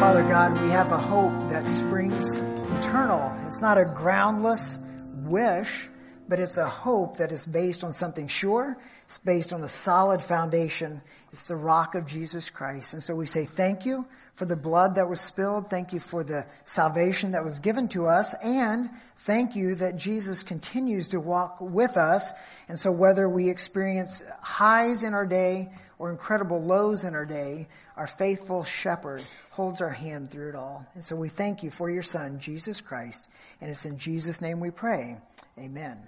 Father God, we have a hope that springs eternal. It's not a groundless wish, but it's a hope that is based on something sure. It's based on a solid foundation. It's the rock of Jesus Christ. And so we say thank you for the blood that was spilled. Thank you for the salvation that was given to us. And thank you that Jesus continues to walk with us. And so whether we experience highs in our day or incredible lows in our day, our faithful shepherd holds our hand through it all. And so we thank you for your son, Jesus Christ. And it's in Jesus' name we pray. Amen.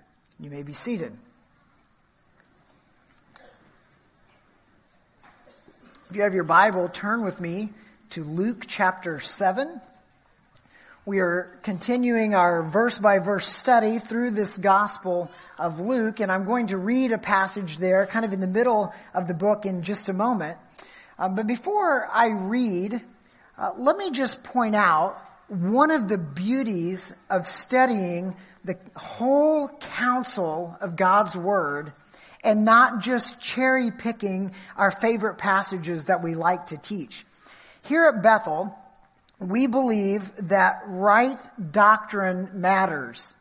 You may be seated. If you have your Bible, turn with me to Luke chapter 7. We are continuing our verse by verse study through this gospel of Luke, and I'm going to read a passage there, kind of in the middle of the book in just a moment. Uh, but before I read, uh, let me just point out one of the beauties of studying the whole counsel of God's Word and not just cherry picking our favorite passages that we like to teach. Here at Bethel, we believe that right doctrine matters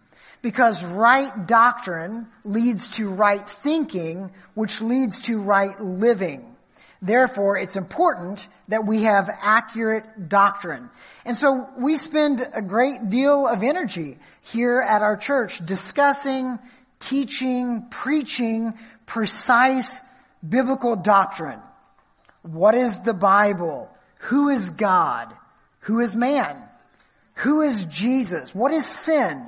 because right doctrine leads to right thinking, which leads to right living. Therefore, it's important that we have accurate doctrine. And so we spend a great deal of energy here at our church discussing, teaching, preaching precise biblical doctrine. What is the Bible? Who is God? Who is man? Who is Jesus? What is sin?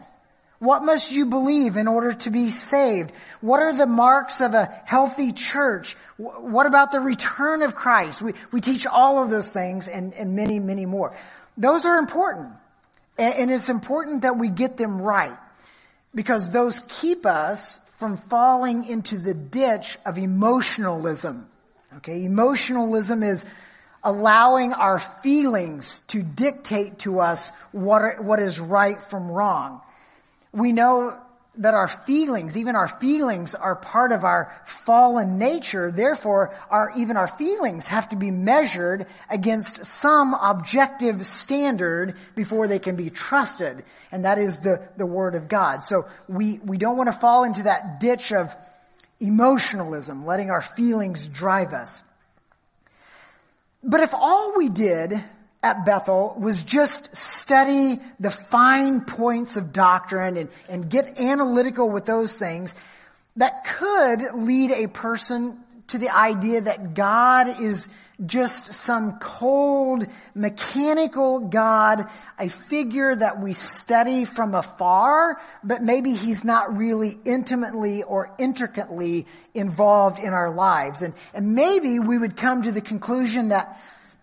What must you believe in order to be saved? What are the marks of a healthy church? What about the return of Christ? We, we teach all of those things and, and many, many more. Those are important. And, it's important that we get them right because those keep us from falling into the ditch of emotionalism. Okay, emotionalism is allowing our feelings to dictate to us what, are, what is right from wrong we know that our feelings, even our feelings are part of our fallen nature. Therefore, our, even our feelings have to be measured against some objective standard before they can be trusted. And that is the, the Word of God. So we, we don't want to fall into that ditch of emotionalism, letting our feelings drive us. But if all we did at Bethel was just study the fine points of doctrine and, and get analytical with those things, that could lead a person to the idea that God is just some cold, mechanical God, a figure that we study from afar, but maybe he's not really intimately or intricately involved in our lives. And, and maybe we would come to the conclusion that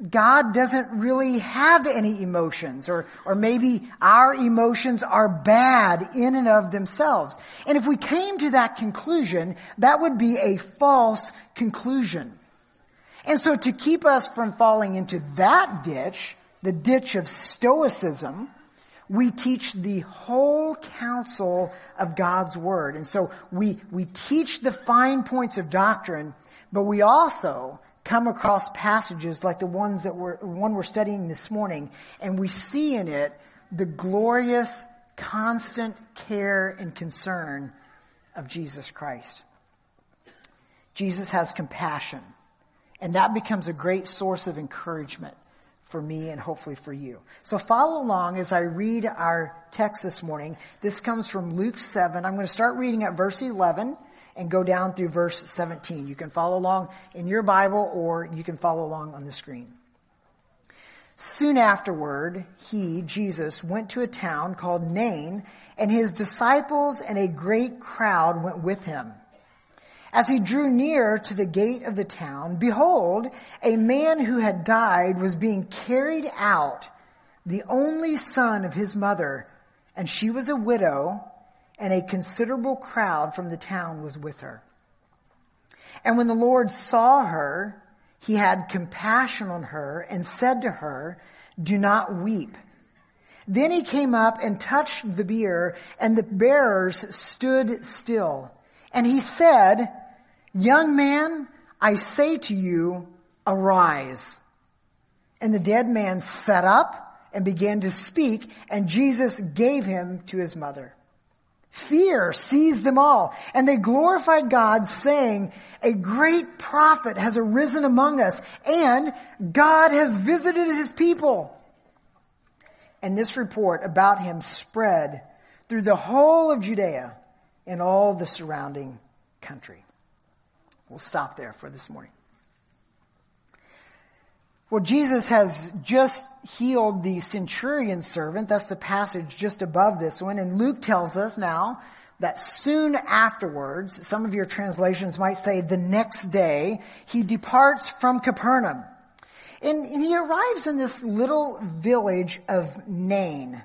God doesn't really have any emotions or, or maybe our emotions are bad in and of themselves. And if we came to that conclusion, that would be a false conclusion. And so to keep us from falling into that ditch, the ditch of stoicism, we teach the whole counsel of God's Word. And so we, we teach the fine points of doctrine, but we also come across passages like the ones that we're, one we're studying this morning, and we see in it the glorious, constant care and concern of Jesus Christ. Jesus has compassion, and that becomes a great source of encouragement for me and hopefully for you. So follow along as I read our text this morning. This comes from Luke 7. I'm going to start reading at verse 11 and go down through verse 17. You can follow along in your Bible or you can follow along on the screen. Soon afterward, he, Jesus, went to a town called Nain, and his disciples and a great crowd went with him. As he drew near to the gate of the town, behold, a man who had died was being carried out, the only son of his mother, and she was a widow, and a considerable crowd from the town was with her. And when the Lord saw her, he had compassion on her and said to her, do not weep. Then he came up and touched the bier and the bearers stood still. And he said, young man, I say to you, arise. And the dead man sat up and began to speak, and Jesus gave him to his mother. Fear seized them all, and they glorified God, saying, A great prophet has arisen among us, and God has visited his people. And this report about him spread through the whole of Judea and all the surrounding country. We'll stop there for this morning. Well, Jesus has just healed the centurion servant. That's the passage just above this one. And Luke tells us now that soon afterwards, some of your translations might say the next day, he departs from Capernaum. And, and he arrives in this little village of Nain.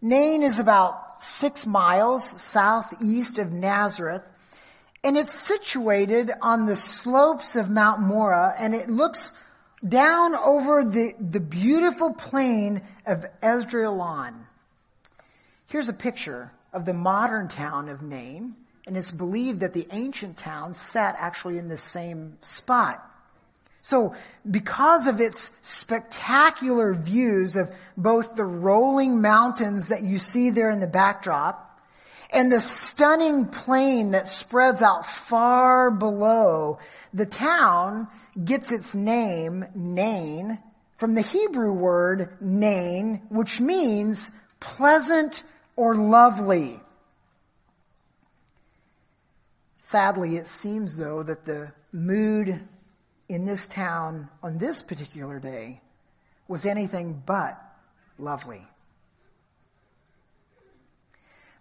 Nain is about six miles southeast of Nazareth. And it's situated on the slopes of Mount Moreh and it looks down over the, the beautiful plain of Esdraelon. Here's a picture of the modern town of Nain, and it's believed that the ancient town sat actually in the same spot. So, because of its spectacular views of both the rolling mountains that you see there in the backdrop and the stunning plain that spreads out far below, the town gets its name, Nain, from the Hebrew word Nain, which means pleasant or lovely. Sadly, it seems though that the mood in this town on this particular day was anything but lovely.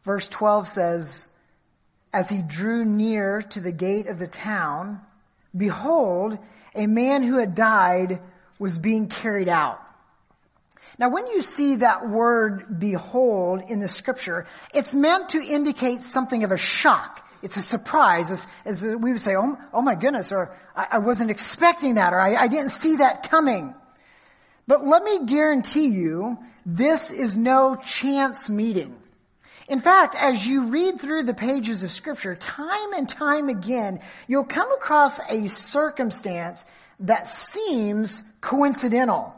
Verse 12 says, As he drew near to the gate of the town, behold, a man who had died was being carried out. Now when you see that word behold in the scripture, it's meant to indicate something of a shock. It's a surprise, as, as we would say, oh, oh my goodness, or I, I wasn't expecting that, or I, I didn't see that coming. But let me guarantee you, this is no chance meeting. In fact, as you read through the pages of scripture, time and time again, you'll come across a circumstance that seems coincidental.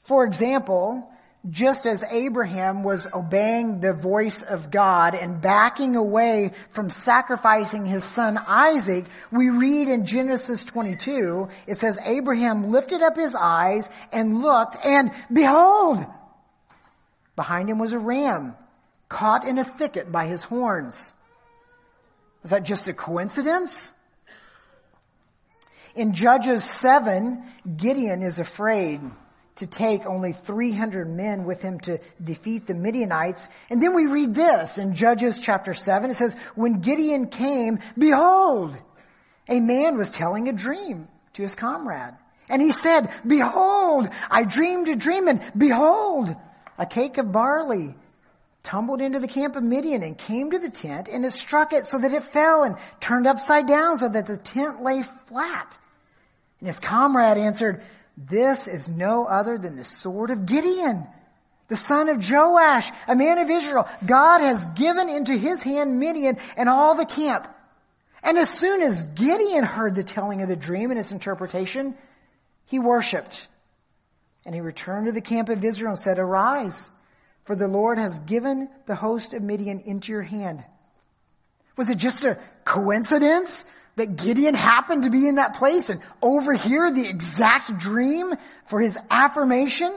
For example, just as Abraham was obeying the voice of God and backing away from sacrificing his son Isaac, we read in Genesis 22, it says, Abraham lifted up his eyes and looked and behold, behind him was a ram caught in a thicket by his horns. Was that just a coincidence? In Judges 7, Gideon is afraid to take only 300 men with him to defeat the Midianites. And then we read this in Judges chapter 7. It says, when Gideon came, behold, a man was telling a dream to his comrade. And he said, behold, I dreamed a dream and behold, a cake of barley tumbled into the camp of Midian and came to the tent and it struck it so that it fell and turned upside down so that the tent lay flat. And his comrade answered, this is no other than the sword of Gideon, the son of Joash, a man of Israel. God has given into his hand Midian and all the camp. And as soon as Gideon heard the telling of the dream and its interpretation, he worshiped. And he returned to the camp of Israel and said, Arise, for the Lord has given the host of Midian into your hand. Was it just a coincidence that Gideon happened to be in that place and overhear the exact dream for his affirmation?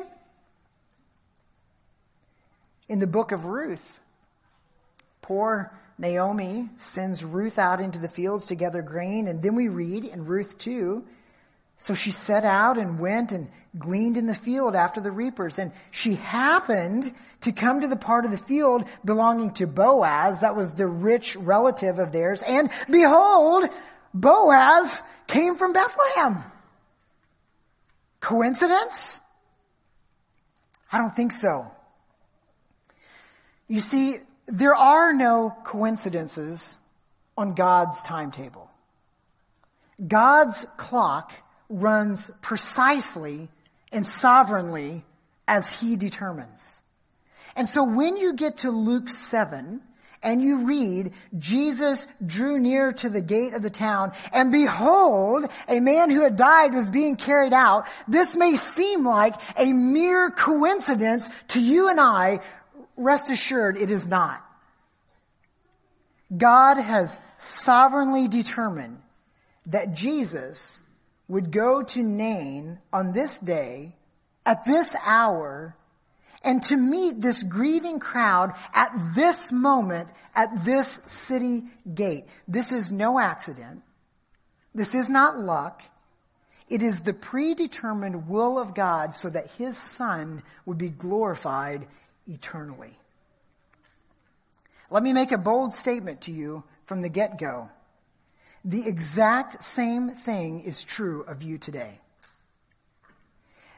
In the book of Ruth, poor Naomi sends Ruth out into the fields to gather grain, and then we read in Ruth 2, so she set out and went and gleaned in the field after the reapers, and she happened to come to the part of the field belonging to Boaz, that was the rich relative of theirs, and behold, Boaz came from Bethlehem. Coincidence? I don't think so. You see, there are no coincidences on God's timetable. God's clock runs precisely and sovereignly as he determines. And so when you get to Luke 7 and you read, Jesus drew near to the gate of the town, and behold, a man who had died was being carried out. This may seem like a mere coincidence to you and I. Rest assured, it is not. God has sovereignly determined that Jesus would go to Nain on this day, at this hour, and to meet this grieving crowd at this moment at this city gate. This is no accident. This is not luck. It is the predetermined will of God so that his son would be glorified eternally. Let me make a bold statement to you from the get-go. The exact same thing is true of you today.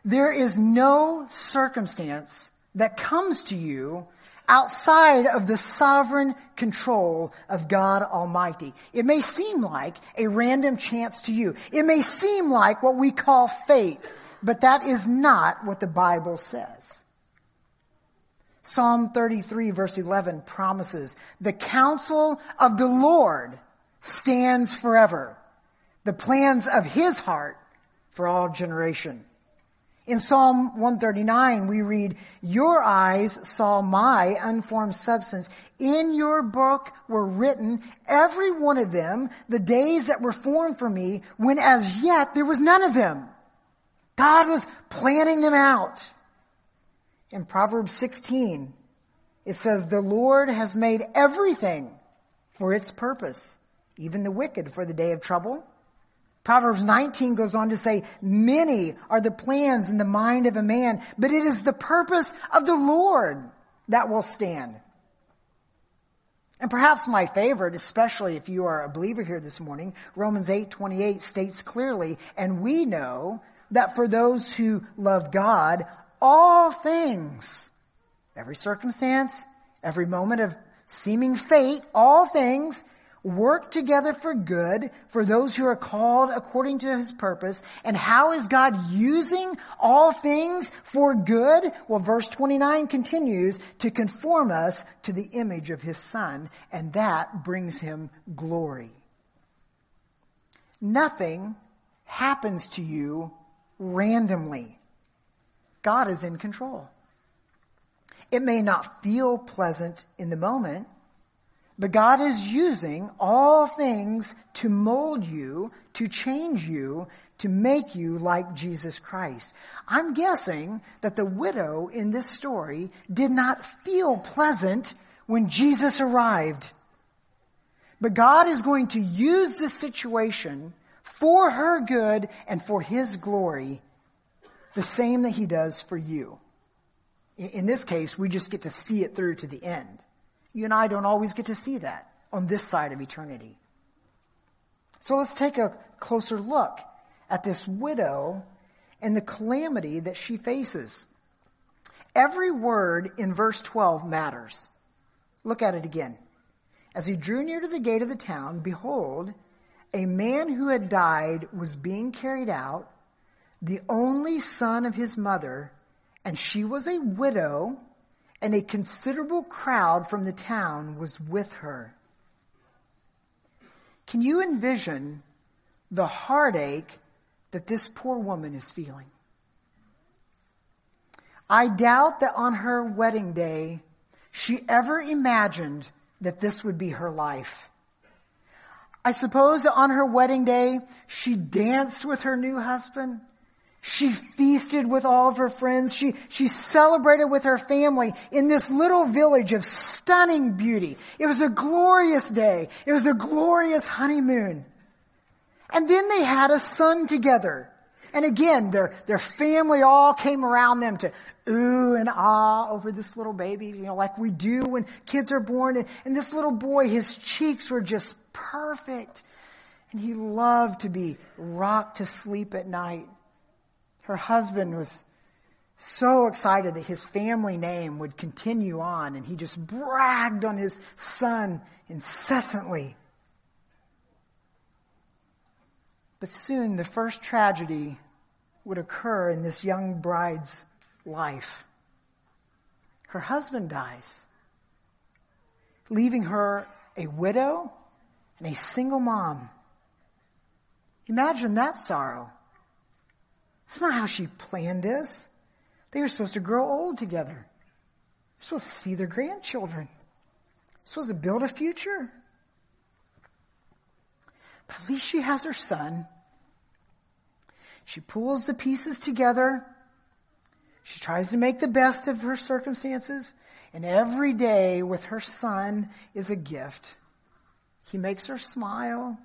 There is no circumstance that comes to you outside of the sovereign control of God Almighty. It may seem like a random chance to you. It may seem like what we call fate, but that is not what the Bible says. Psalm 33 verse 11 promises, the counsel of the Lord stands forever. The plans of his heart for all generation. In Psalm 139, we read, Your eyes saw my unformed substance. In your book were written, every one of them, the days that were formed for me, when as yet there was none of them. God was planning them out. In Proverbs 16, it says, The Lord has made everything for its purpose, even the wicked for the day of trouble. Proverbs 19 goes on to say, many are the plans in the mind of a man, but it is the purpose of the Lord that will stand. And perhaps my favorite, especially if you are a believer here this morning, Romans 8, 28 states clearly, and we know that for those who love God, all things, every circumstance, every moment of seeming fate, all things work together for good for those who are called according to his purpose. And how is God using all things for good? Well, verse 29 continues to conform us to the image of his son, and that brings him glory. Nothing happens to you randomly. God is in control. It may not feel pleasant in the moment, but God is using all things to mold you, to change you, to make you like Jesus Christ. I'm guessing that the widow in this story did not feel pleasant when Jesus arrived. But God is going to use this situation for her good and for His glory, the same that He does for you. In this case, we just get to see it through to the end. You and I don't always get to see that on this side of eternity. So let's take a closer look at this widow and the calamity that she faces. Every word in verse 12 matters. Look at it again. As he drew near to the gate of the town, behold, a man who had died was being carried out, the only son of his mother, and she was a widow, and a considerable crowd from the town was with her. Can you envision the heartache that this poor woman is feeling? I doubt that on her wedding day, she ever imagined that this would be her life. I suppose on her wedding day, she danced with her new husband. She feasted with all of her friends. She, she celebrated with her family in this little village of stunning beauty. It was a glorious day. It was a glorious honeymoon. And then they had a son together. And again, their, their family all came around them to ooh and ah over this little baby, you know, like we do when kids are born. And, and this little boy, his cheeks were just perfect. And he loved to be rocked to sleep at night her husband was so excited that his family name would continue on, and he just bragged on his son incessantly. But soon the first tragedy would occur in this young bride's life. Her husband dies. leaving her a widow and a single mom. Imagine that sorrow. It's not how she planned this. They were supposed to grow old together. They're supposed to see their grandchildren. They're supposed to build a future. But at least she has her son. She pulls the pieces together. She tries to make the best of her circumstances. And every day with her son is a gift. He makes her smile.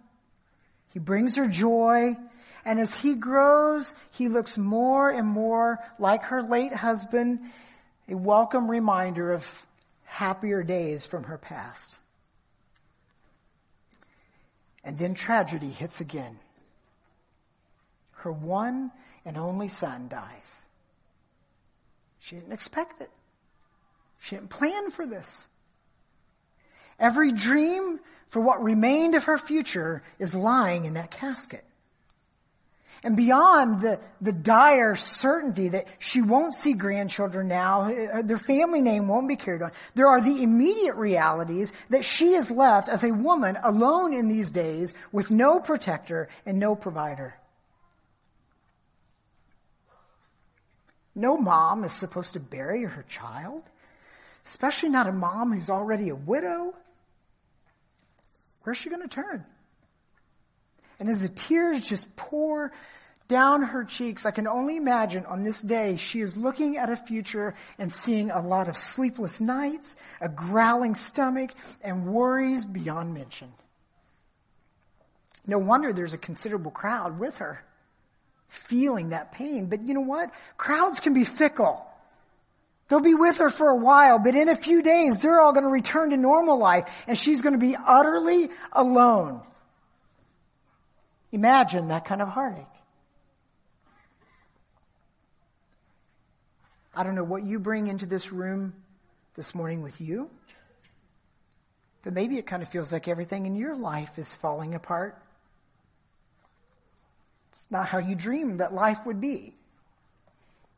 He brings her joy. And as he grows, he looks more and more like her late husband, a welcome reminder of happier days from her past. And then tragedy hits again. Her one and only son dies. She didn't expect it. She didn't plan for this. Every dream for what remained of her future is lying in that casket. And beyond the, the dire certainty that she won't see grandchildren now, uh, their family name won't be carried on, there are the immediate realities that she is left as a woman alone in these days with no protector and no provider. No mom is supposed to bury her child, especially not a mom who's already a widow. Where's she going to turn? And as the tears just pour down her cheeks, I can only imagine on this day she is looking at a future and seeing a lot of sleepless nights, a growling stomach, and worries beyond mention. No wonder there's a considerable crowd with her, feeling that pain. But you know what? Crowds can be fickle. They'll be with her for a while, but in a few days, they're all going to return to normal life, and she's going to be utterly alone. Imagine that kind of heartache. I don't know what you bring into this room this morning with you, but maybe it kind of feels like everything in your life is falling apart. It's not how you dreamed that life would be.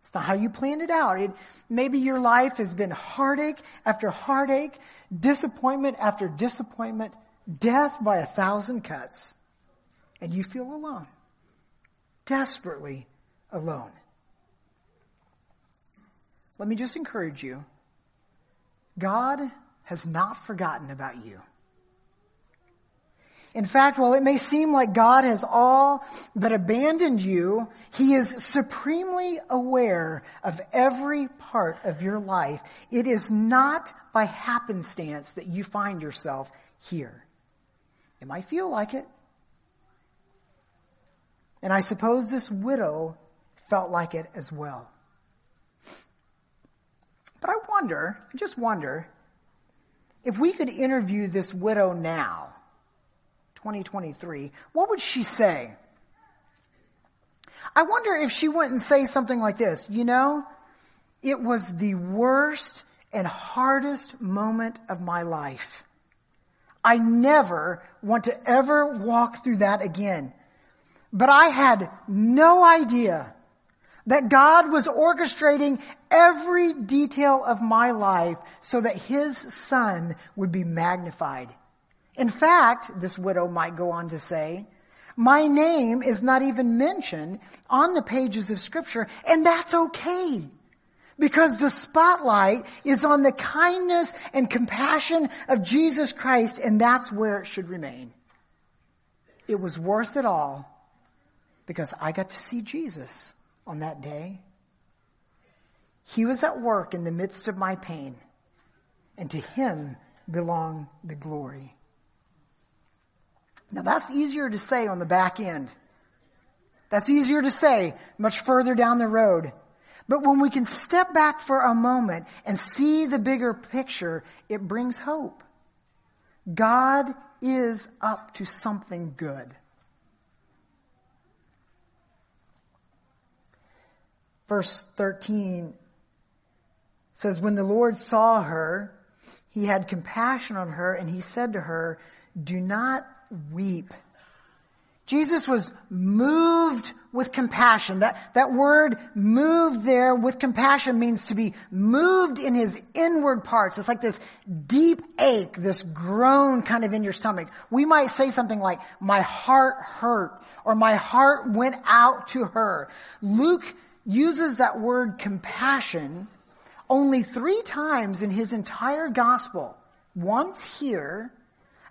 It's not how you planned it out. It, maybe your life has been heartache after heartache, disappointment after disappointment, death by a thousand cuts. And you feel alone. Desperately alone. Let me just encourage you. God has not forgotten about you. In fact, while it may seem like God has all but abandoned you, He is supremely aware of every part of your life. It is not by happenstance that you find yourself here. It might feel like it. And I suppose this widow felt like it as well. But I wonder, I just wonder, if we could interview this widow now, 2023, what would she say? I wonder if she wouldn't say something like this, you know, it was the worst and hardest moment of my life. I never want to ever walk through that again. But I had no idea that God was orchestrating every detail of my life so that his son would be magnified. In fact, this widow might go on to say, my name is not even mentioned on the pages of scripture, and that's okay. Because the spotlight is on the kindness and compassion of Jesus Christ, and that's where it should remain. It was worth it all because I got to see Jesus on that day. He was at work in the midst of my pain, and to him belong the glory. Now that's easier to say on the back end. That's easier to say much further down the road. But when we can step back for a moment and see the bigger picture, it brings hope. God is up to something good. Verse 13 says, When the Lord saw her, he had compassion on her and he said to her, Do not weep. Jesus was moved with compassion. That, that word moved there with compassion means to be moved in his inward parts. It's like this deep ache, this groan kind of in your stomach. We might say something like, my heart hurt or my heart went out to her. Luke uses that word compassion only three times in his entire gospel. Once here,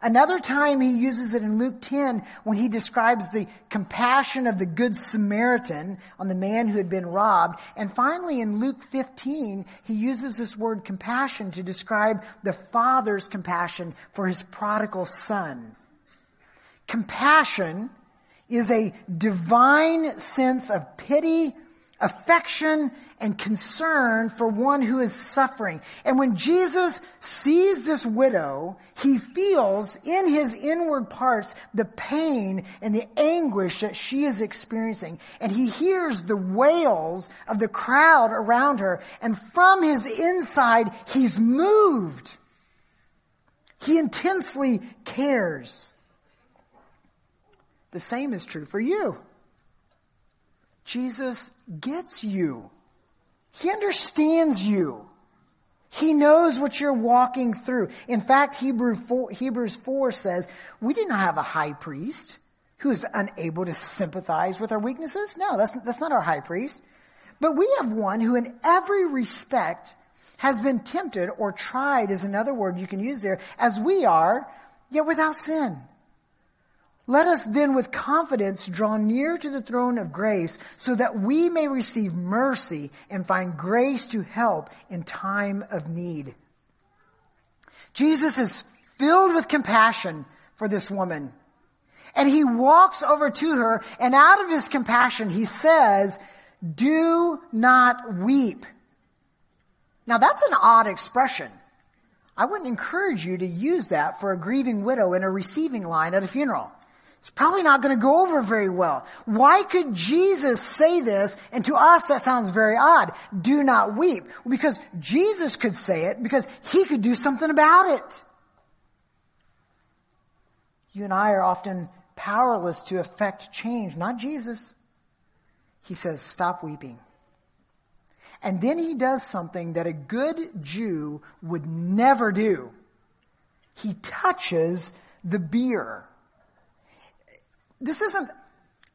Another time he uses it in Luke 10 when he describes the compassion of the good Samaritan on the man who had been robbed. And finally in Luke 15, he uses this word compassion to describe the father's compassion for his prodigal son. Compassion is a divine sense of pity, affection, and concern for one who is suffering. And when Jesus sees this widow, he feels in his inward parts the pain and the anguish that she is experiencing. And he hears the wails of the crowd around her. And from his inside, he's moved. He intensely cares. The same is true for you. Jesus gets you. He understands you. He knows what you're walking through. In fact, Hebrew 4, Hebrews 4 says, we did not have a high priest who is unable to sympathize with our weaknesses. No, that's, that's not our high priest. But we have one who in every respect has been tempted or tried is another word you can use there as we are, yet without sin. Let us then with confidence draw near to the throne of grace so that we may receive mercy and find grace to help in time of need. Jesus is filled with compassion for this woman. And he walks over to her and out of his compassion he says, do not weep. Now that's an odd expression. I wouldn't encourage you to use that for a grieving widow in a receiving line at a funeral. It's probably not going to go over very well. Why could Jesus say this? And to us, that sounds very odd. Do not weep. Because Jesus could say it because he could do something about it. You and I are often powerless to affect change, not Jesus. He says, stop weeping. And then he does something that a good Jew would never do. He touches the bier this isn't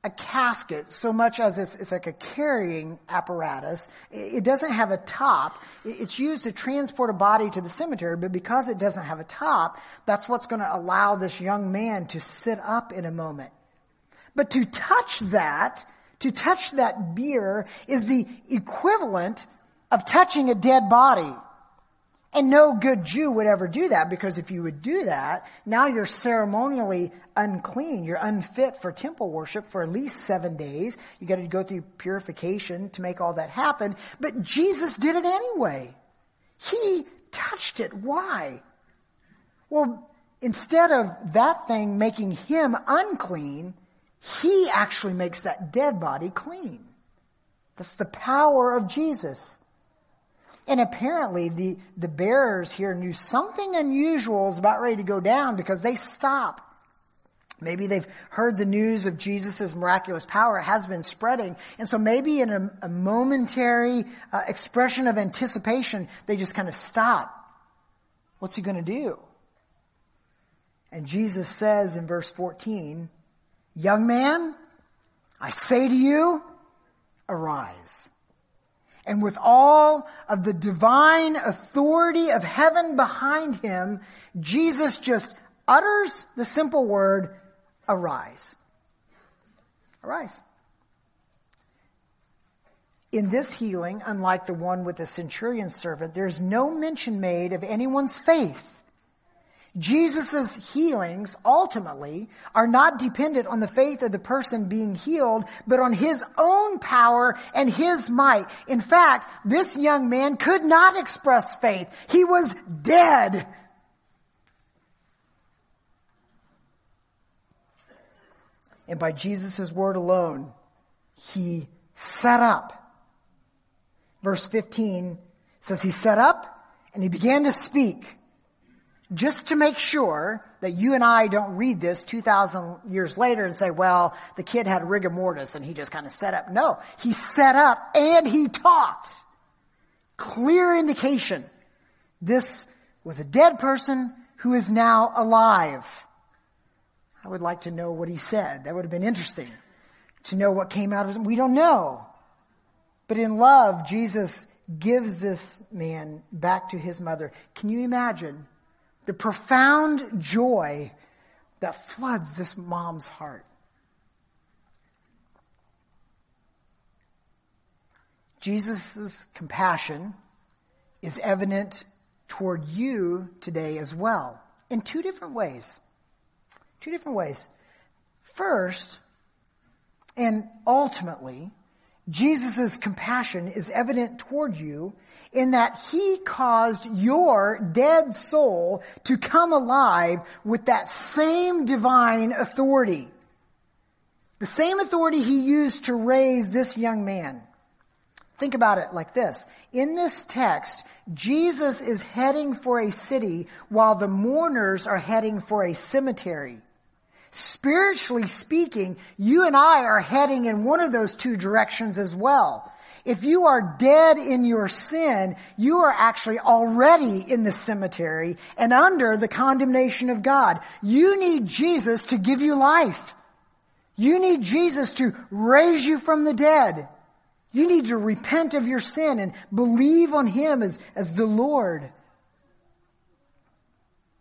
a casket so much as it's, it's, like a carrying apparatus. It doesn't have a top. It's used to transport a body to the cemetery, but because it doesn't have a top, that's what's going to allow this young man to sit up in a moment. But to touch that, to touch that bier is the equivalent of touching a dead body. And no good Jew would ever do that because if you would do that, now you're ceremonially unclean. You're unfit for temple worship for at least seven days. You got to go through purification to make all that happen. But Jesus did it anyway. He touched it. Why? Well, instead of that thing making him unclean, he actually makes that dead body clean. That's the power of Jesus. And apparently the, the bearers here knew something unusual was about ready to go down because they stop. Maybe they've heard the news of Jesus' miraculous power has been spreading. And so maybe in a, a momentary uh, expression of anticipation, they just kind of stop. What's he going to do? And Jesus says in verse 14, Young man, I say to you, arise and with all of the divine authority of heaven behind him, Jesus just utters the simple word, arise. Arise. In this healing, unlike the one with the centurion's servant, there's no mention made of anyone's faith. Jesus' healings ultimately are not dependent on the faith of the person being healed, but on his own power and his might. In fact, this young man could not express faith. He was dead. And by Jesus' word alone, he set up. Verse 15 says he set up and he began to speak. Just to make sure that you and I don't read this 2,000 years later and say, well, the kid had rigor mortis and he just kind of set up. No, he set up and he taught. Clear indication. This was a dead person who is now alive. I would like to know what he said. That would have been interesting to know what came out of him. We don't know. But in love, Jesus gives this man back to his mother. Can you imagine the profound joy that floods this mom's heart? Jesus' compassion is evident toward you today as well in two different ways. Two different ways. First, and ultimately, Jesus' compassion is evident toward you in that he caused your dead soul to come alive with that same divine authority. The same authority he used to raise this young man. Think about it like this. In this text, Jesus is heading for a city while the mourners are heading for a cemetery. Spiritually speaking, you and I are heading in one of those two directions as well. If you are dead in your sin, you are actually already in the cemetery and under the condemnation of God. You need Jesus to give you life. You need Jesus to raise you from the dead. You need to repent of your sin and believe on Him as, as the Lord.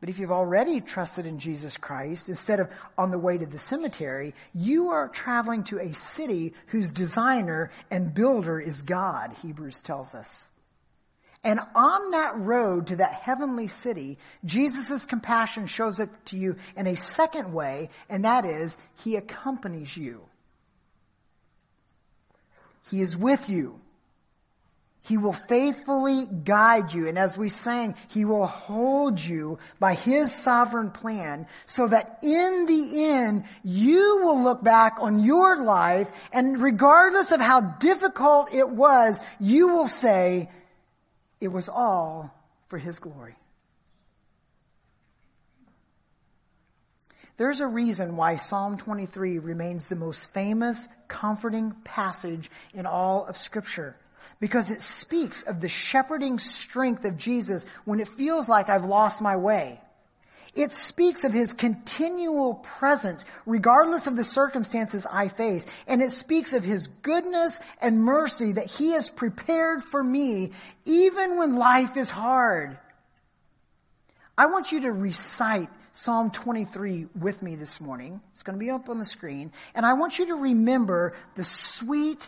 But if you've already trusted in Jesus Christ, instead of on the way to the cemetery, you are traveling to a city whose designer and builder is God, Hebrews tells us. And on that road to that heavenly city, Jesus' compassion shows up to you in a second way, and that is, He accompanies you. He is with you. He will faithfully guide you. And as we sang, He will hold you by His sovereign plan so that in the end, you will look back on your life and regardless of how difficult it was, you will say, it was all for His glory. There's a reason why Psalm 23 remains the most famous, comforting passage in all of Scripture because it speaks of the shepherding strength of Jesus when it feels like I've lost my way. It speaks of his continual presence regardless of the circumstances I face. And it speaks of his goodness and mercy that he has prepared for me even when life is hard. I want you to recite Psalm 23 with me this morning. It's going to be up on the screen. And I want you to remember the sweet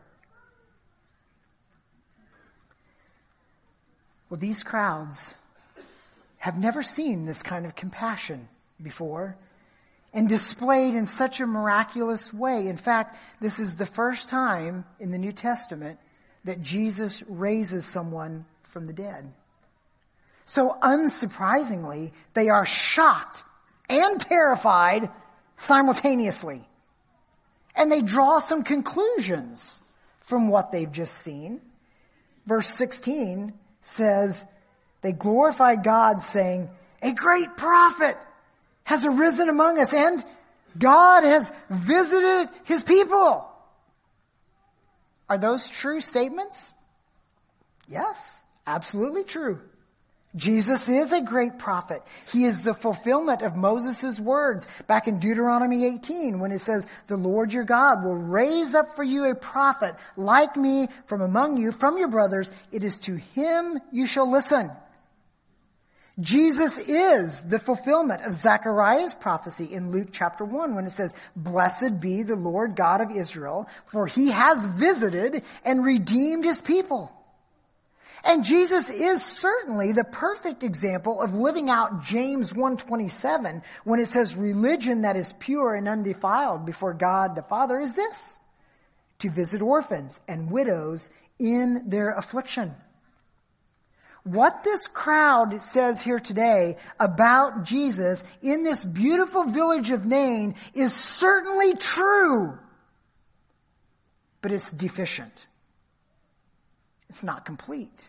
Well, these crowds have never seen this kind of compassion before and displayed in such a miraculous way. In fact, this is the first time in the New Testament that Jesus raises someone from the dead. So unsurprisingly, they are shocked and terrified simultaneously. And they draw some conclusions from what they've just seen. Verse 16 says they glorify God saying, a great prophet has arisen among us and God has visited his people. Are those true statements? Yes, absolutely true. Jesus is a great prophet. He is the fulfillment of Moses' words back in Deuteronomy 18 when it says, the Lord your God will raise up for you a prophet like me from among you, from your brothers. It is to him you shall listen. Jesus is the fulfillment of Zechariah's prophecy in Luke chapter 1 when it says, Blessed be the Lord God of Israel, for he has visited and redeemed his people. And Jesus is certainly the perfect example of living out James 127 when it says religion that is pure and undefiled before God the Father is this, to visit orphans and widows in their affliction. What this crowd says here today about Jesus in this beautiful village of Nain is certainly true, but it's deficient. It's not complete.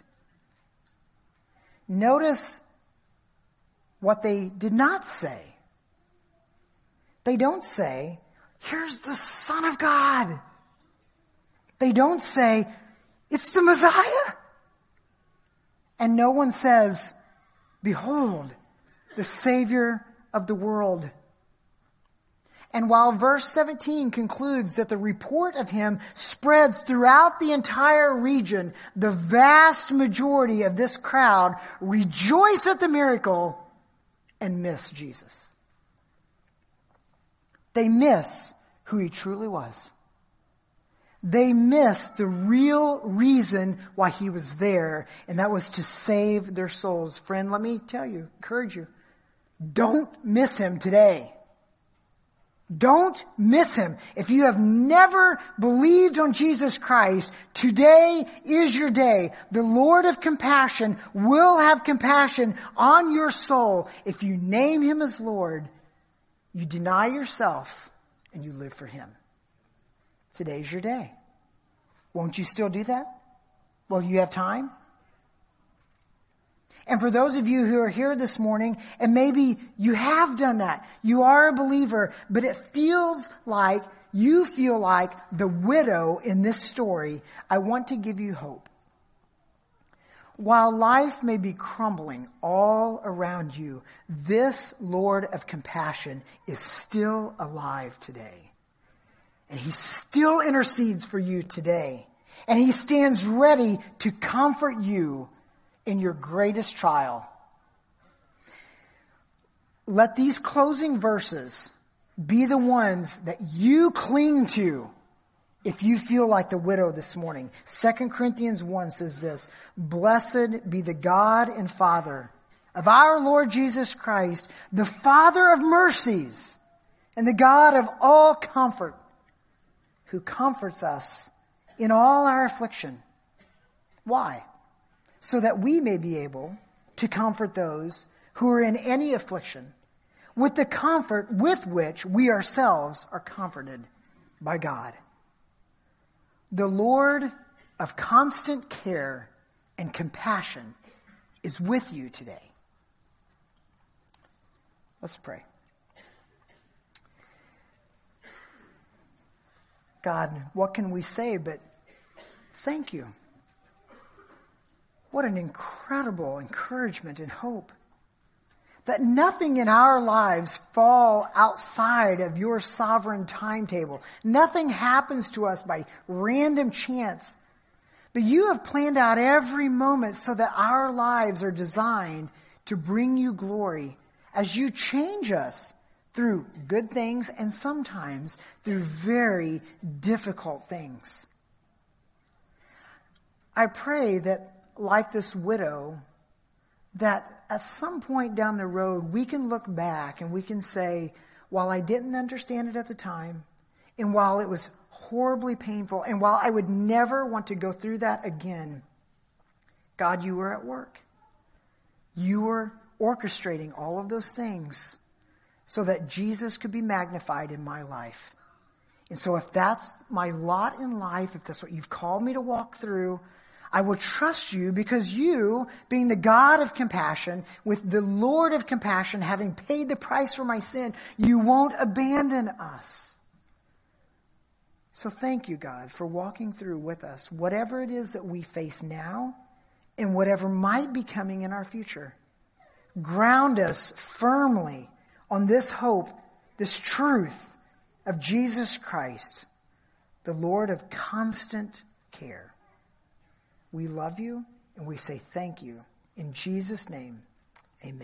Notice what they did not say. They don't say, here's the Son of God. They don't say, it's the Messiah. And no one says, behold, the Savior of the world. And while verse 17 concludes that the report of him spreads throughout the entire region, the vast majority of this crowd rejoice at the miracle and miss Jesus. They miss who he truly was. They miss the real reason why he was there, and that was to save their souls. Friend, let me tell you, encourage you, don't miss him today. Don't miss him. If you have never believed on Jesus Christ, today is your day. The Lord of compassion will have compassion on your soul. If you name him as Lord, you deny yourself and you live for him. Today's your day. Won't you still do that? Well, you have time. And for those of you who are here this morning, and maybe you have done that, you are a believer, but it feels like you feel like the widow in this story, I want to give you hope. While life may be crumbling all around you, this Lord of compassion is still alive today. And he still intercedes for you today. And he stands ready to comfort you in your greatest trial. Let these closing verses be the ones that you cling to if you feel like the widow this morning. 2 Corinthians 1 says this, Blessed be the God and Father of our Lord Jesus Christ, the Father of mercies and the God of all comfort, who comforts us in all our affliction. Why? So that we may be able to comfort those who are in any affliction with the comfort with which we ourselves are comforted by God. The Lord of constant care and compassion is with you today. Let's pray. God, what can we say but thank you? What an incredible encouragement and hope. That nothing in our lives fall outside of your sovereign timetable. Nothing happens to us by random chance. But you have planned out every moment so that our lives are designed to bring you glory as you change us through good things and sometimes through very difficult things. I pray that like this widow, that at some point down the road, we can look back and we can say, while I didn't understand it at the time, and while it was horribly painful, and while I would never want to go through that again, God, you were at work. You were orchestrating all of those things so that Jesus could be magnified in my life. And so if that's my lot in life, if that's what you've called me to walk through, I will trust you because you, being the God of compassion, with the Lord of compassion, having paid the price for my sin, you won't abandon us. So thank you, God, for walking through with us whatever it is that we face now and whatever might be coming in our future. Ground us firmly on this hope, this truth of Jesus Christ, the Lord of constant care. We love you and we say thank you. In Jesus' name, amen.